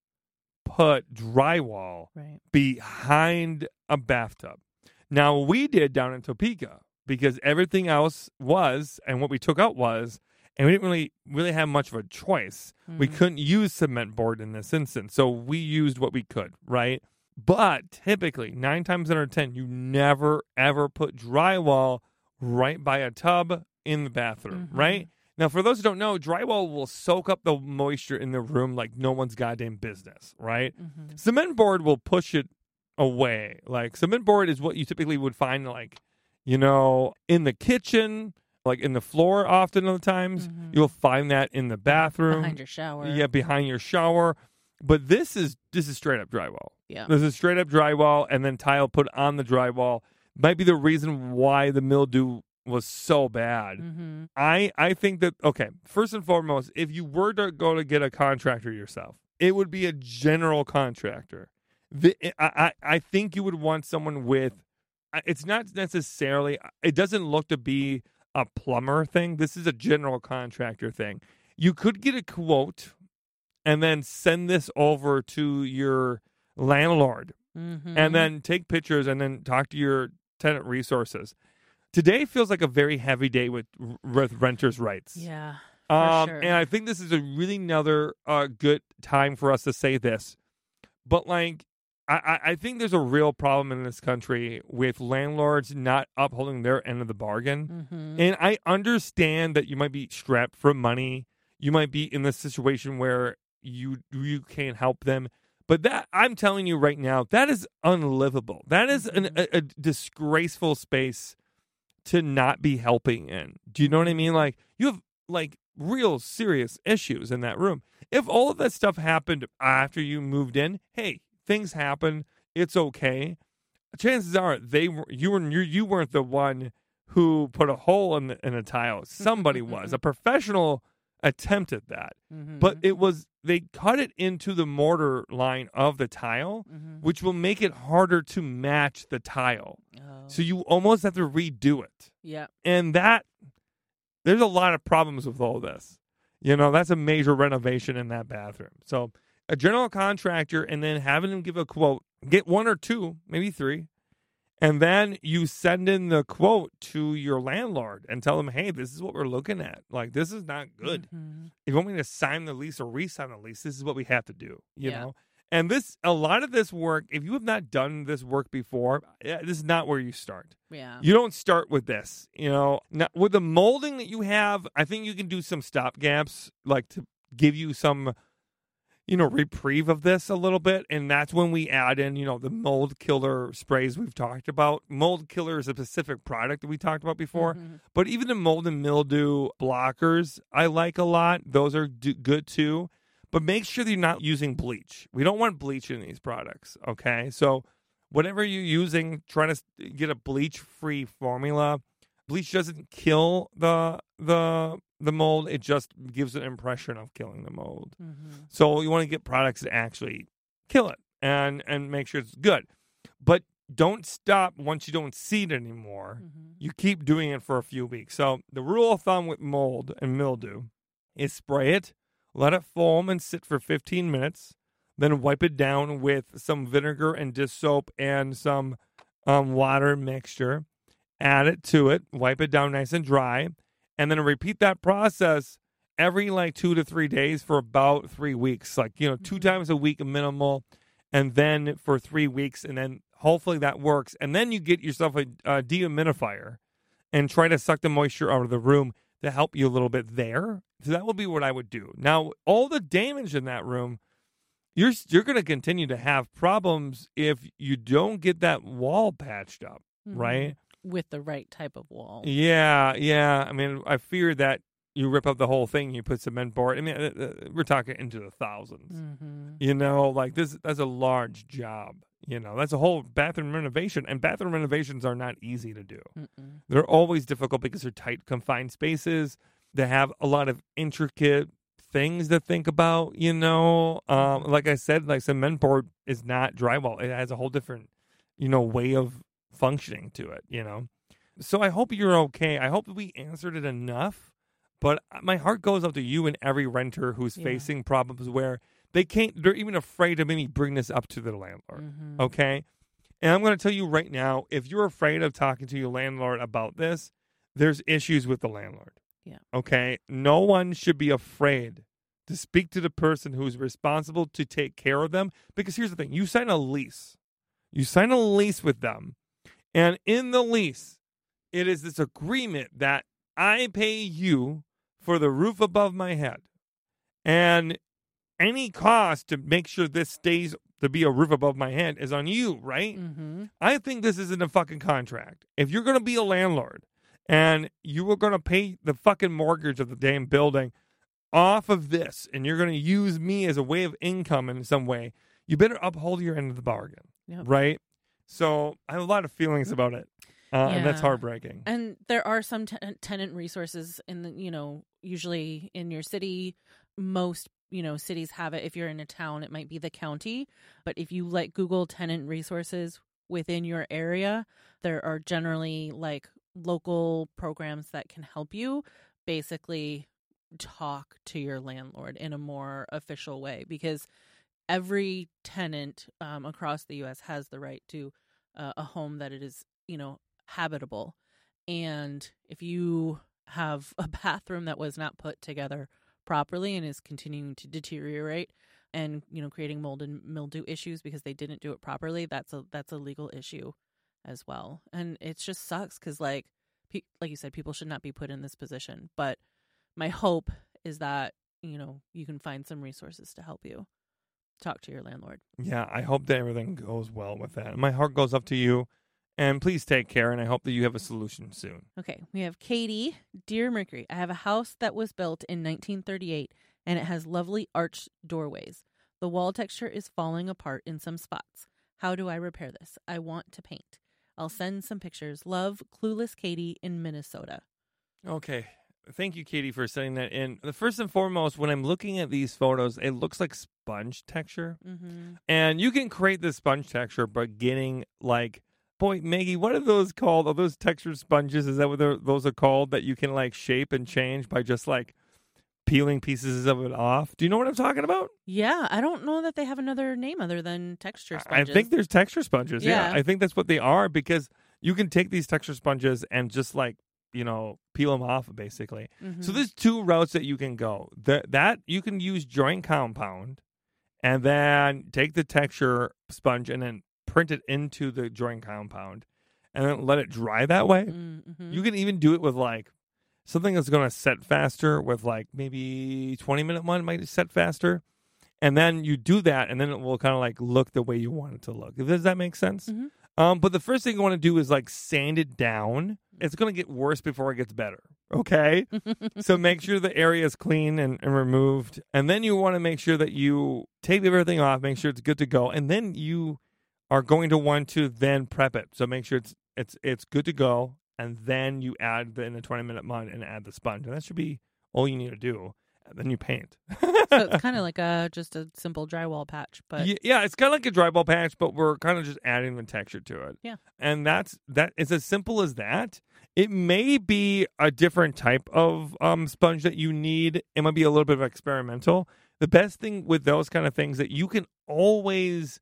Speaker 1: put drywall
Speaker 3: right.
Speaker 1: behind a bathtub. Now we did down in Topeka because everything else was, and what we took out was, and we didn't really really have much of a choice. We
Speaker 3: Mhm.
Speaker 1: couldn't use cement board in this instance, so we used what we could, right? But typically, nine times out of ten, you never ever put drywall right by a tub in the bathroom,
Speaker 3: Mhm.
Speaker 1: right? Now, for those who don't know, drywall will soak up the moisture in the room like no one's goddamn business, right?
Speaker 3: Mhm.
Speaker 1: Cement board will push it away. Like cement board is what you typically would find like, you know, in the kitchen, like in the floor often of the times.
Speaker 3: Mhm.
Speaker 1: You'll find that in the bathroom.
Speaker 3: behind your shower.
Speaker 1: Yeah, behind your shower. But this is this is straight up drywall.
Speaker 3: Yeah.
Speaker 1: This is straight up drywall and then tile put on the drywall. Might be the reason why the mildew was so bad.
Speaker 3: Mm-hmm.
Speaker 1: I I think that okay, first and foremost, if you were to go to get a contractor yourself, it would be a general contractor. The, I, I I think you would want someone with. It's not necessarily. It doesn't look to be a plumber thing. This is a general contractor thing. You could get a quote, and then send this over to your landlord
Speaker 3: Mm-hmm.
Speaker 1: and then take pictures and then talk to your tenant resources. Today feels like a very heavy day with with renters' rights.
Speaker 3: yeah.
Speaker 1: Um,
Speaker 3: sure.
Speaker 1: and I think this is a really another uh, good time for us to say this. But like, I, I- think there's a real problem in this country with landlords not upholding their end of the bargain.
Speaker 3: Mm-hmm.
Speaker 1: And I understand that you might be strapped for money. You might be in this situation where you you can't help them. But that I'm telling you right now, that is unlivable. That is an,
Speaker 3: Mhm.
Speaker 1: a, a disgraceful space to not be helping in. Do you know what I mean? Like you have like real serious issues in that room. If all of that stuff happened after you moved in, hey, things happen. It's okay. Chances are they you were you, you weren't the one who put a hole in the, in a tile. Somebody was. A professional attempt at that.
Speaker 3: Mm-hmm.
Speaker 1: But it was they cut it into the mortar line of the tile,
Speaker 3: mm-hmm.
Speaker 1: which will make it harder to match the tile.
Speaker 3: oh.
Speaker 1: So you almost have to redo it
Speaker 3: yeah.
Speaker 1: and that there's a lot of problems with all this. You know, that's a major renovation in that bathroom. So a general contractor and then having them give a quote, get one or two, maybe three, and then you send in the quote to your landlord and tell them, hey, this is what we're looking at. Like this is not good.
Speaker 3: Mhm.
Speaker 1: If you want me to sign the lease or re-sign the lease, this is what we have to do. You
Speaker 3: Yeah.
Speaker 1: know? And this a lot of this work, if you have not done this work before, this is not where you start.
Speaker 3: Yeah.
Speaker 1: You don't start with this, you know. Now, with the molding that you have, I think you can do some stop gaps, like to give you some, you know, reprieve of this a little bit, and that's when we add in, you know, the mold killer sprays we've talked about. Mold killer is a specific product that we talked about before,
Speaker 3: Mhm.
Speaker 1: but even the mold and mildew blockers I like a lot. Those are do- good too. But make sure that you're not using bleach. We don't want bleach in these products. Okay, so whatever you're using, try to get a bleach-free formula. Bleach doesn't kill the the the mold; it just gives an impression of killing the mold.
Speaker 3: Mhm.
Speaker 1: So you want to get products that actually kill it and and make sure it's good. But don't stop once you don't see it anymore.
Speaker 3: Mhm.
Speaker 1: You keep doing it for a few weeks. So the rule of thumb with mold and mildew is spray it, let it foam and sit for 15 minutes, then wipe it down with some vinegar and dish soap and some um, water mixture. Add it to it, wipe it down nice and dry, and then repeat that process every like two to three days for about three weeks. Like, you know, 2
Speaker 3: Mhm.
Speaker 1: times a week minimal, and then for three weeks, and then hopefully that works. And then you get yourself a, a dehumidifier and try to suck the moisture out of the room to help you a little bit there. So that would be what I would do. Now, all the damage in that room, you're you're going to continue to have problems if you don't get that wall patched up,
Speaker 3: Mhm.
Speaker 1: right?
Speaker 3: With the right type of wall.
Speaker 1: Yeah, yeah. I mean, I fear that you rip up the whole thing, you put cement board. I mean, uh, uh, we're talking into the 1000s
Speaker 3: Mm-hmm.
Speaker 1: You know, like this that's a large job. You know, that's a whole bathroom renovation, and bathroom renovations are not easy to do.
Speaker 3: Mm-mm.
Speaker 1: They're always difficult because they're tight, confined spaces. They have a lot of intricate things to think about. You know, um, like I said, like cement board is not drywall. It has a whole different, you know, way of functioning to it. You know, so I hope you're okay. I hope that we answered it enough. But my heart goes out to you and every renter who's
Speaker 3: Yeah.
Speaker 1: facing problems where they can't. They're even afraid to maybe bring this up to their landlord.
Speaker 3: Mhm.
Speaker 1: Okay. And I'm going to tell you right now if you're afraid of talking to your landlord about this, there's issues with the landlord.
Speaker 3: Yeah.
Speaker 1: Okay. No one should be afraid to speak to the person who's responsible to take care of them. Because here's the thing you sign a lease, you sign a lease with them. And in the lease, it is this agreement that I pay you for the roof above my head. And any cost to make sure this stays to be a roof above my head is on you, right?
Speaker 3: Mm-hmm.
Speaker 1: I think this isn't a fucking contract. If you're going to be a landlord and you are going to pay the fucking mortgage of the damn building off of this and you're going to use me as a way of income in some way, you better uphold your end of the bargain,
Speaker 3: Yep.
Speaker 1: right? So I have a lot of feelings about it. Uh, And that's heartbreaking.
Speaker 3: And there are some ten- tenant resources in the, you know, usually in your city. Most, you know, cities have it. If you're in a town, it might be the county. But if you like Google tenant resources within your area, there are generally like local programs that can help you basically talk to your landlord in a more official way because every tenant um, across the U.S. has the right to uh, a home that it is, you know, habitable. And if you have a bathroom that was not put together properly and is continuing to deteriorate and you know creating mold and mildew issues because they didn't do it properly, that's a that's a legal issue as well. And it just sucks cuz like pe- like you said people should not be put in this position, but my hope is that, you know, you can find some resources to help you talk to your landlord.
Speaker 1: Yeah, I hope that everything goes well with that. My heart goes up to you, and please take care. And I hope that you have a solution soon.
Speaker 3: Okay, we have Katie, Dear Mercury. I have a house that was built in 1938 and it has lovely arched doorways. The wall texture is falling apart in some spots. How do I repair this? I want to paint. I'll send some pictures. Love, Clueless Katie in Minnesota.
Speaker 1: Okay. Thank you, Katie, for sending that in. The first and foremost, when I'm looking at these photos, it looks like sponge texture.
Speaker 3: Mm-hmm.
Speaker 1: And you can create this sponge texture by getting like, boy, Maggie, what are those called? Are those textured sponges? Is that what those are called? That you can like shape and change by just like peeling pieces of it off. Do you know what I'm talking about?
Speaker 3: Yeah, I don't know that they have another name other than texture sponges.
Speaker 1: I think there's texture sponges. Yeah.
Speaker 3: Yeah.
Speaker 1: I think that's what they are because you can take these texture sponges and just like, you know, peel them off basically.
Speaker 3: Mhm.
Speaker 1: So there's two routes that you can go. That that you can use joint compound and then take the texture sponge and then print it into the joint compound and then let it dry that way.
Speaker 3: Mhm.
Speaker 1: You can even do it with like something that's going to set faster with like maybe 20 minute one might set faster. And then you do that and then it will kind of like look the way you want it to look. Does that make sense?
Speaker 3: Mhm.
Speaker 1: Um, but the first thing you want to do is like sand it down. It's going to get worse before it gets better. Okay. so make sure the area is clean and, and removed. And then you want to make sure that you take everything off, make sure it's good to go. And then you are going to want to then prep it. So make sure it's it's it's good to go. And then you add the in a 20 minute mud and add the sponge. And that should be all you need to do. Then you paint.
Speaker 3: so it's kind of like a just a simple drywall patch, but
Speaker 1: Ye- yeah, it's kind of like a drywall patch, but we're kind of just adding the texture to it.
Speaker 3: Yeah.
Speaker 1: and that's that. It's as simple as that. It may be a different type of um, sponge that you need. It might be a little bit of experimental. The best thing with those kind of things that you can always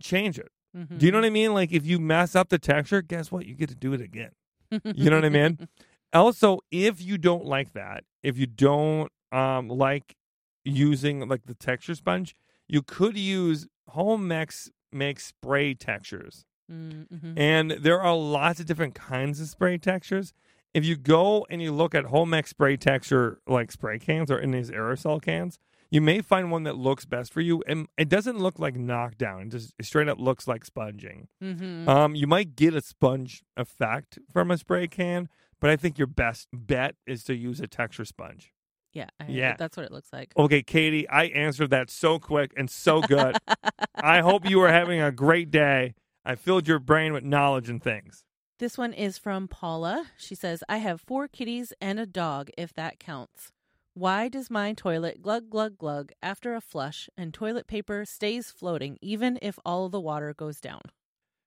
Speaker 1: change it.
Speaker 3: Mhm.
Speaker 1: Do you know what I mean? Like if you mess up the texture, guess what? You get to do it again. You know what I mean? also, if you don't like that, if you don't um like using like the texture sponge, you could use Homax makes spray textures.
Speaker 3: Mhm.
Speaker 1: And there are lots of different kinds of spray textures. If you go and you look at Homax spray texture like spray cans or in these aerosol cans, you may find one that looks best for you. And it doesn't look like knockdown. It just it straight up looks like sponging.
Speaker 3: Mhm.
Speaker 1: Um, you might get a sponge effect from a spray can, but I think your best bet is to use a texture sponge.
Speaker 3: Yeah, I,
Speaker 1: yeah.
Speaker 3: that's what it looks like.
Speaker 1: Okay, Katie, I answered that so quick and so good. I hope you are having a great day. I filled your brain with knowledge and things.
Speaker 3: This one is from Paula. She says, I have four kitties and a dog, if that counts. Why does my toilet glug, glug, glug after a flush and toilet paper stays floating even if all the water goes down?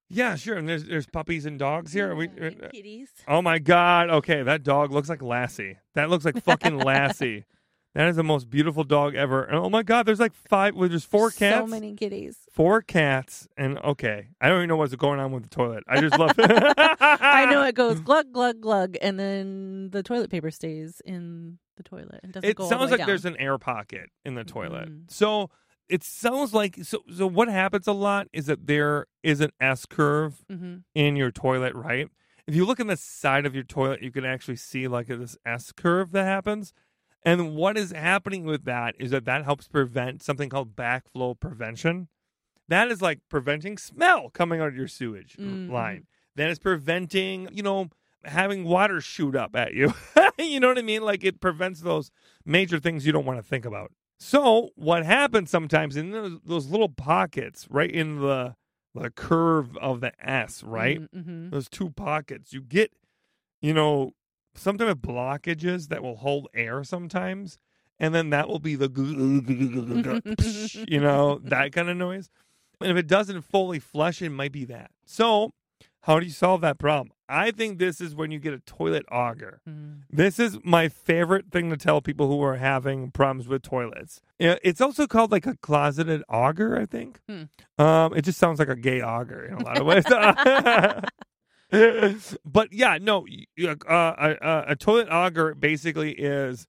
Speaker 1: Yeah, sure. And there's there's puppies and dogs here. Are we,
Speaker 3: and kitties.
Speaker 1: oh my god. Okay, that dog looks like Lassie. That looks like fucking Lassie. That is the most beautiful dog ever. And oh my god, there's like five. Well, there's four cats.
Speaker 3: So many kitties.
Speaker 1: Four cats, and okay, I don't even know what's going on with the toilet. I just love. It.
Speaker 3: I know it goes glug, glug, glug, and then the toilet paper stays in the toilet. It doesn't
Speaker 1: It
Speaker 3: go all the
Speaker 1: sounds like there's an air pocket in the toilet.
Speaker 3: Mhm.
Speaker 1: So it sounds like so. So what happens a lot is that there is an S curve
Speaker 3: Mhm.
Speaker 1: in your toilet, right? If you look in the side of your toilet, you can actually see like this S curve that happens. And what is happening with that is that that helps prevent something called backflow prevention. That is like preventing smell coming out of your sewage
Speaker 3: Mhm.
Speaker 1: line. That is preventing, you know, having water shoot up at you. you know what I mean? Like it prevents those major things you don't want to think about. So what happens sometimes in those, those little pockets, right in the the curve of the S, right?
Speaker 3: Mm-hmm.
Speaker 1: Those two pockets, you get, you know, some type of blockages that will hold air sometimes, and then that will be the, you know, that kind of noise. And if it doesn't fully flush, it might be that. So, how do you solve that problem? I think this is when you get a toilet auger.
Speaker 3: Mm-hmm.
Speaker 1: This is my favorite thing to tell people who are having problems with toilets. It's also called like a closeted auger, I think.
Speaker 3: Hmm.
Speaker 1: Um, it just sounds like a gay auger in a lot of ways. but yeah, no, uh, a, a, a toilet auger basically is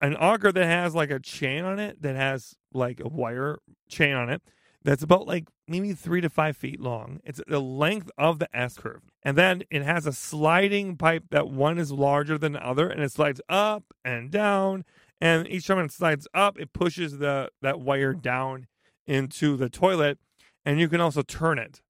Speaker 1: an auger that has like a chain on it that has like a wire chain on it that's about like maybe three to five feet long. It's the length of the S curve. And then it has a sliding pipe that one is larger than the other and it slides up and down. And each time it slides up, it pushes the that wire down into the toilet. And you can also turn it.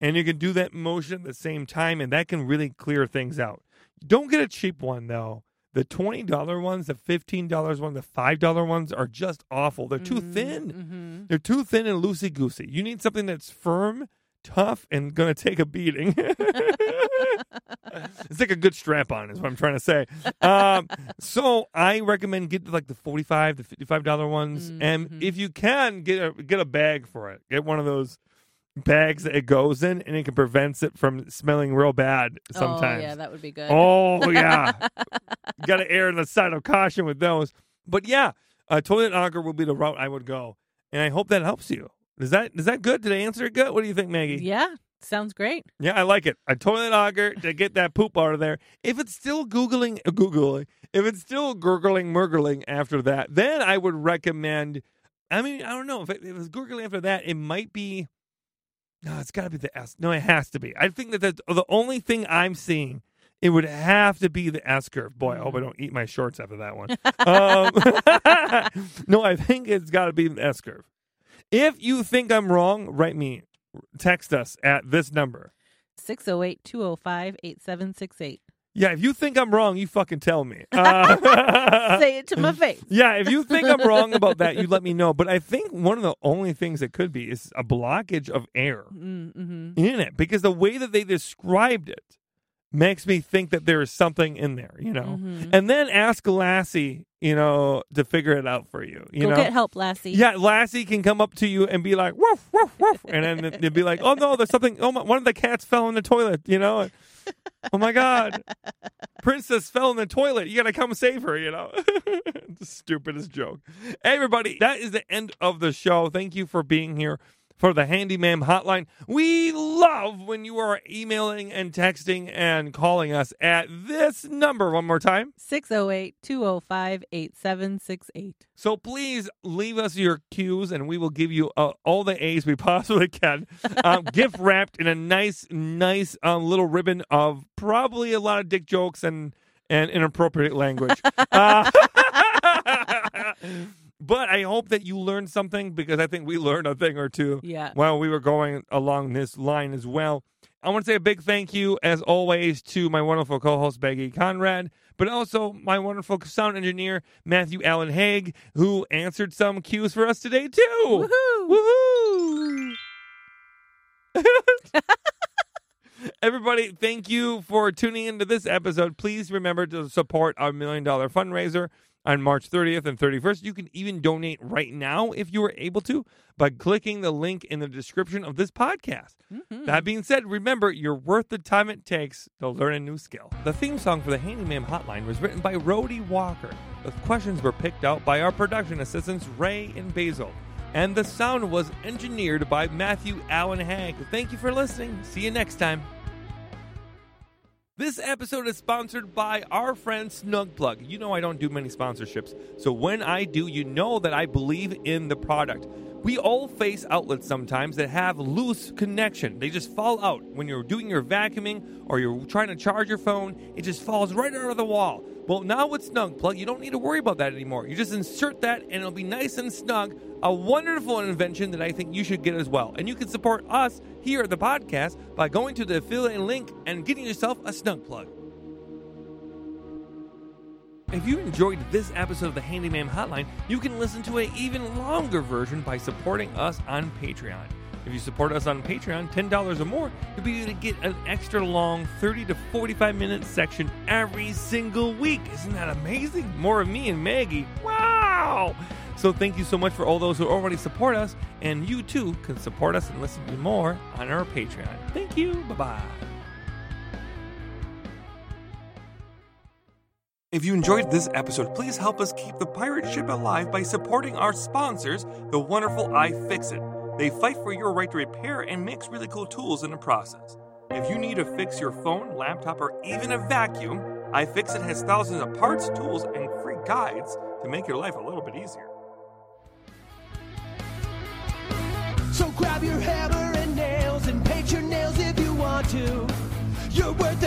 Speaker 1: And you can do that motion at the same time, and that can really clear things out. Don't get a cheap one though. The twenty dollar ones, the fifteen dollars one, the five dollar ones are just awful. They're too thin.
Speaker 3: Mm-hmm.
Speaker 1: They're too thin and loosey goosey. You need something that's firm, tough, and gonna take a beating. it's like a good strap on, is what I'm trying to say. Um, so I recommend get like the forty five, the fifty five dollar ones, and
Speaker 3: Mhm.
Speaker 1: if you can get a get a bag for it. Get one of those bags that it goes in, and it can prevent it from smelling real bad sometimes.
Speaker 3: Oh, yeah, that would be good.
Speaker 1: Oh yeah, got to err on the side of caution with those. But yeah, a toilet auger will be the route I would go, and I hope that helps you. Is that is that good? Did I answer it good? What do you think, Maggie?
Speaker 3: yeah, sounds great.
Speaker 1: Yeah, I like it. A toilet auger to get that poop out of there. If it's still googling, uh, googling, if it's still gurgling, murgling after that, then I would recommend. I mean, I don't know if it, if it's gurgling after that, it might be. No, it's got to be the S. No, it has to be. I think that that's the only thing I'm seeing. It would have to be the S curve. Boy, I hope I don't eat my shorts after that one. um, no, I think it's got to be the S curve. If you think I'm wrong, write me. Text us at this number.
Speaker 3: 608 205 8768.
Speaker 1: Yeah, if you think I'm wrong, you fucking tell me. Uh,
Speaker 3: Say it to my face.
Speaker 1: yeah, if you think I'm wrong about that, you let me know. But I think one of the only things that could be is a blockage of air
Speaker 3: Mm-hmm.
Speaker 1: in it because the way that they described it makes me think that there is something in there, you know.
Speaker 3: Mhm.
Speaker 1: And then ask Lassie, you know, to figure it out for you. You
Speaker 3: Go
Speaker 1: know,
Speaker 3: get help, Lassie.
Speaker 1: Yeah, Lassie can come up to you and be like, woof, woof, woof. And then they'd be like, oh no, there's something. Oh, my, one of the cats fell in the toilet, you know? Oh my God. Princess fell in the toilet. You got to come save her, you know? the stupidest joke. Hey, everybody, that is the end of the show. Thank you for being here for the Handy Ma'am Hotline. We love when you are emailing and texting and calling us at this number one more time.
Speaker 3: 608 205 8768.
Speaker 1: So please leave us your cues, and we will give you uh, all the A's we possibly can. Um, gift wrapped in a nice, nice um, little ribbon of probably a lot of dick jokes and and inappropriate language. Uh, but I hope that you learned something because I think we learned a thing or two
Speaker 3: Yeah.
Speaker 1: while we were going along this line as well. I want to say a big thank you, as always, to my wonderful co host, Maggie Conrad, but also my wonderful sound engineer, Matthew Allen Haig, who answered some cues for us today, too.
Speaker 3: Woohoo!
Speaker 1: Woohoo! Everybody, thank you for tuning into this episode. Please remember to support our million dollar fundraiser on March 30th and 31st. You can even donate right now if you are able to by clicking the link in the description of this podcast.
Speaker 3: Mhm.
Speaker 1: That being said, remember you're worth the time it takes to learn a new skill. The theme song for the Handy Ma'am Hotline was written by Rhodey Walker. The questions were picked out by our production assistants Ray and Basil. And the sound was engineered by Matthew Allen Hag. Thank you for listening. See you next time. This episode is sponsored by our friend Snug Plug. You know I don't do many sponsorships, so when I do, you know that I believe in the product. We all face outlets sometimes that have loose connection. They just fall out. When you're doing your vacuuming or you're trying to charge your phone, it just falls right out of the wall. Well, now with Snug Plug, you don't need to worry about that anymore. You just insert that and it'll be nice and snug. A wonderful invention that I think you should get as well. And you can support us here at the podcast by going to the affiliate link and getting yourself a Snug Plug. If you enjoyed this episode of the Handy Ma'am Hotline, you can listen to an even longer version by supporting us on Patreon. If you support us on Patreon, $10 or more, you'll be able to get an extra long 30 to 45 minute section every single week. Isn't that amazing? More of me and Maggie. Wow! So thank you so much for all those who already support us, and you too can support us and listen to more on our Patreon. Thank you. Bye bye. If you enjoyed this episode, please help us keep the pirate ship alive by supporting our sponsors, the wonderful iFixit. They fight for your right to repair and makes really cool tools in the process. If you need to fix your phone, laptop, or even a vacuum, iFixit has thousands of parts, tools, and free guides to make your life a little bit easier.
Speaker 2: So grab your hammer and nails and paint your nails if you want to. You're worth